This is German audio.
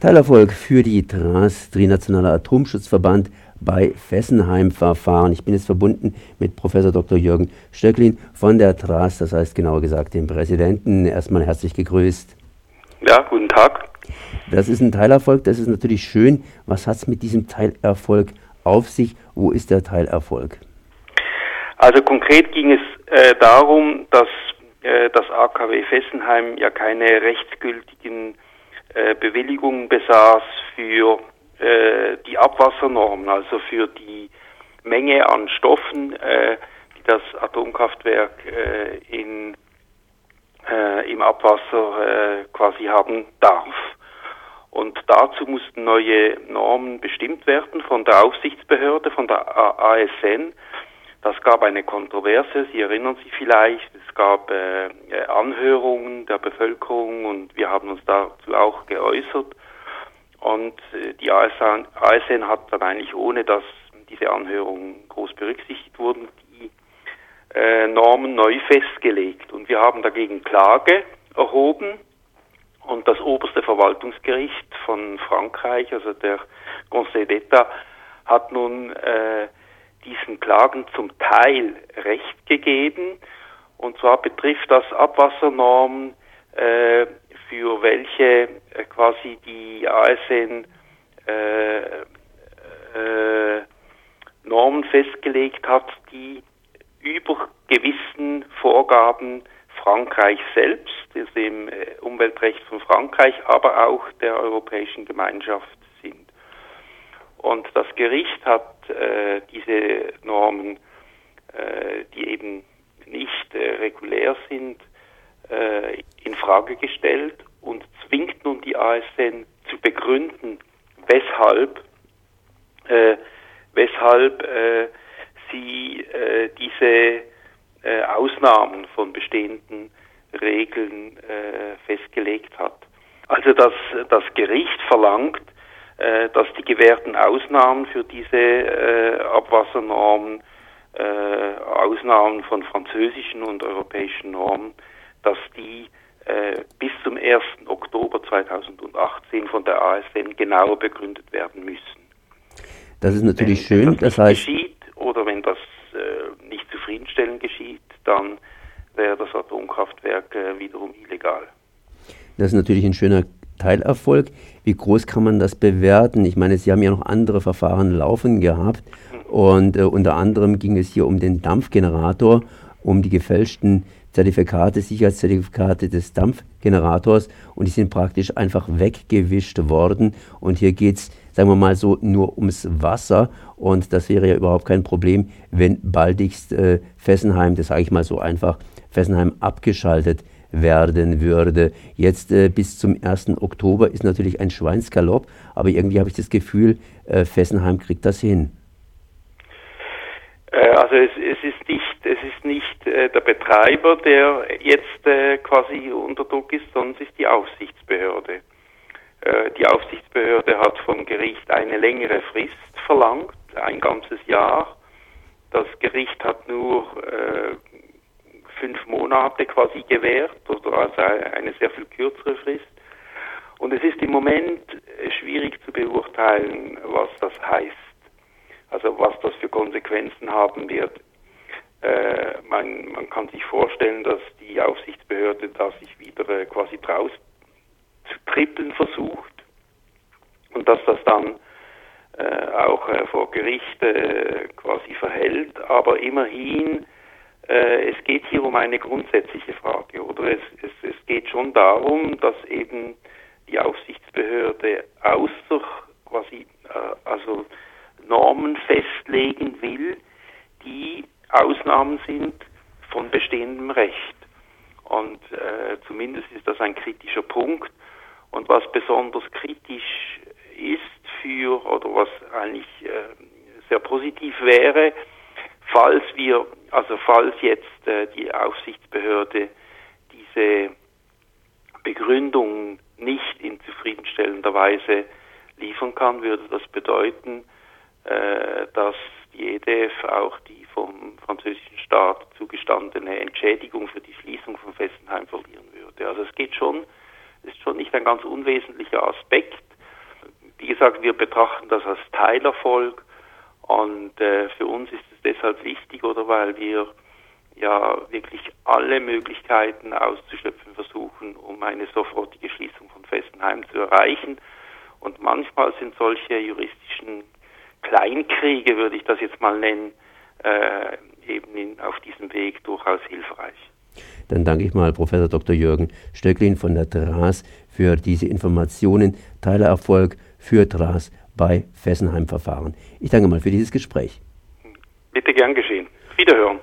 Teilerfolg für die TRAS, Trinationaler Atomschutzverband bei Fessenheim-Verfahren. Ich bin jetzt verbunden mit Professor Dr. Jürgen Stöcklin von der TRAS, das heißt genauer gesagt dem Präsidenten. Erstmal herzlich gegrüßt. Ja, guten Tag. Das ist ein Teilerfolg, das ist natürlich schön. Was hat es mit diesem Teilerfolg auf sich? Wo ist der Teilerfolg? Also konkret ging es äh, darum, dass äh, das AKW Fessenheim ja keine rechtsgültigen äh, Bewilligungen besaß für äh, die Abwassernormen, also für die Menge an Stoffen, äh, die das Atomkraftwerk äh, in, äh, im Abwasser äh, quasi haben darf. Und dazu mussten neue Normen bestimmt werden von der Aufsichtsbehörde, von der ASN. Das gab eine Kontroverse, Sie erinnern sich vielleicht, es gab äh, äh, Anhörungen der Bevölkerung und wir haben uns dazu auch geäußert. Und äh, die ASN, ASN hat dann eigentlich, ohne dass diese Anhörungen groß berücksichtigt wurden, die äh, Normen neu festgelegt. Und wir haben dagegen Klage erhoben und das oberste Verwaltungsgericht von Frankreich, also der Conseil d'État, hat nun äh, diesen Klagen zum Teil Recht gegeben. Und zwar betrifft das Abwassernormen, äh, für welche äh, quasi die ASN äh, äh, Normen festgelegt hat, die über gewissen Vorgaben Frankreich selbst, dem äh, Umweltrecht von Frankreich, aber auch der Europäischen Gemeinschaft und das Gericht hat äh, diese Normen, äh, die eben nicht äh, regulär sind, äh, in Frage gestellt und zwingt nun die ASN zu begründen, weshalb, äh, weshalb äh, sie diese Ausnahmen von bestehenden Regeln festgelegt hat. Also das, das Gericht verlangt, äh, dass die gewährten Ausnahmen für diese äh, Abwassernormen, äh, Ausnahmen von französischen und europäischen Normen, dass die äh, bis zum 1. Oktober 2018 von der ASN genauer begründet werden müssen. Das ist natürlich wenn, schön. Wenn das, das heißt, geschieht oder wenn das äh, nicht zufriedenstellend geschieht, dann wäre das Atomkraftwerk äh, wiederum illegal. Das ist natürlich ein schöner Teilerfolg. Wie groß kann man das bewerten? Ich meine, Sie haben ja noch andere Verfahren laufen gehabt und äh, unter anderem ging es hier um den Dampfgenerator, um die gefälschten Zertifikate, Sicherheitszertifikate des Dampfgenerators und die sind praktisch einfach weggewischt worden. Und hier geht es, sagen wir mal so, nur ums Wasser und das wäre ja überhaupt kein Problem, wenn baldigst äh, Fessenheim, das sage ich mal so einfach, Fessenheim abgeschaltet werden würde. Jetzt äh, bis zum 1. Oktober ist natürlich ein Schweinsgalopp, aber irgendwie habe ich das Gefühl, äh, Fessenheim kriegt das hin. Äh, also es, es, ist nicht, es ist nicht äh, der Betreiber, der jetzt äh, quasi unter Druck ist, sondern es ist die Aufsichtsbehörde. Äh, die Aufsichtsbehörde hat vom Gericht eine längere Frist verlangt, ein ganzes Jahr. Das Gericht hat nur fünf Monate quasi gewährt, oder also eine sehr viel kürzere Frist. Und es ist im Moment schwierig zu beurteilen, was das heißt. Also was das für Konsequenzen haben wird. Äh, man, man, kann sich vorstellen, dass die Aufsichtsbehörde da sich wieder äh, quasi draus zu trippeln versucht und dass das dann äh, auch äh, vor Gericht äh, quasi verhält. Aber immerhin äh, es geht hier um eine grundsätzliche Frage, oder? Es, es, es geht schon darum, dass eben die Aufsichtsbehörde außer quasi äh, also Normen festlegen will, die Ausnahmen sind von bestehendem Recht. Und äh, zumindest ist das ein kritischer Punkt. Und was besonders kritisch ist für, oder was eigentlich äh, sehr positiv wäre, falls wir, also falls jetzt äh, die Aufsichtsbehörde diese Begründung nicht in zufriedenstellender Weise liefern kann, würde das bedeuten, äh, dass die EDF auch die vom französischen Staat zugestandene Entschädigung für die Schließung von Fessenheim verlieren würde. Also es geht schon, ist schon nicht ein ganz unwesentlicher Aspekt gesagt, wir betrachten das als Teilerfolg und äh, für uns ist deshalb wichtig, oder weil wir ja wirklich alle Möglichkeiten auszuschöpfen versuchen, um eine sofortige Schließung von Fessenheim zu erreichen. Und manchmal sind solche juristischen Kleinkriege, würde ich das jetzt mal nennen, äh, eben in, auf diesem Weg durchaus hilfreich. Dann danke ich mal Professor Dr. Jürgen Stöcklin von der TRAS für diese Informationen. Teilerfolg für TRAS bei Fessenheim-Verfahren. Ich danke mal für dieses Gespräch. Bitte gern geschehen. Wiederhören.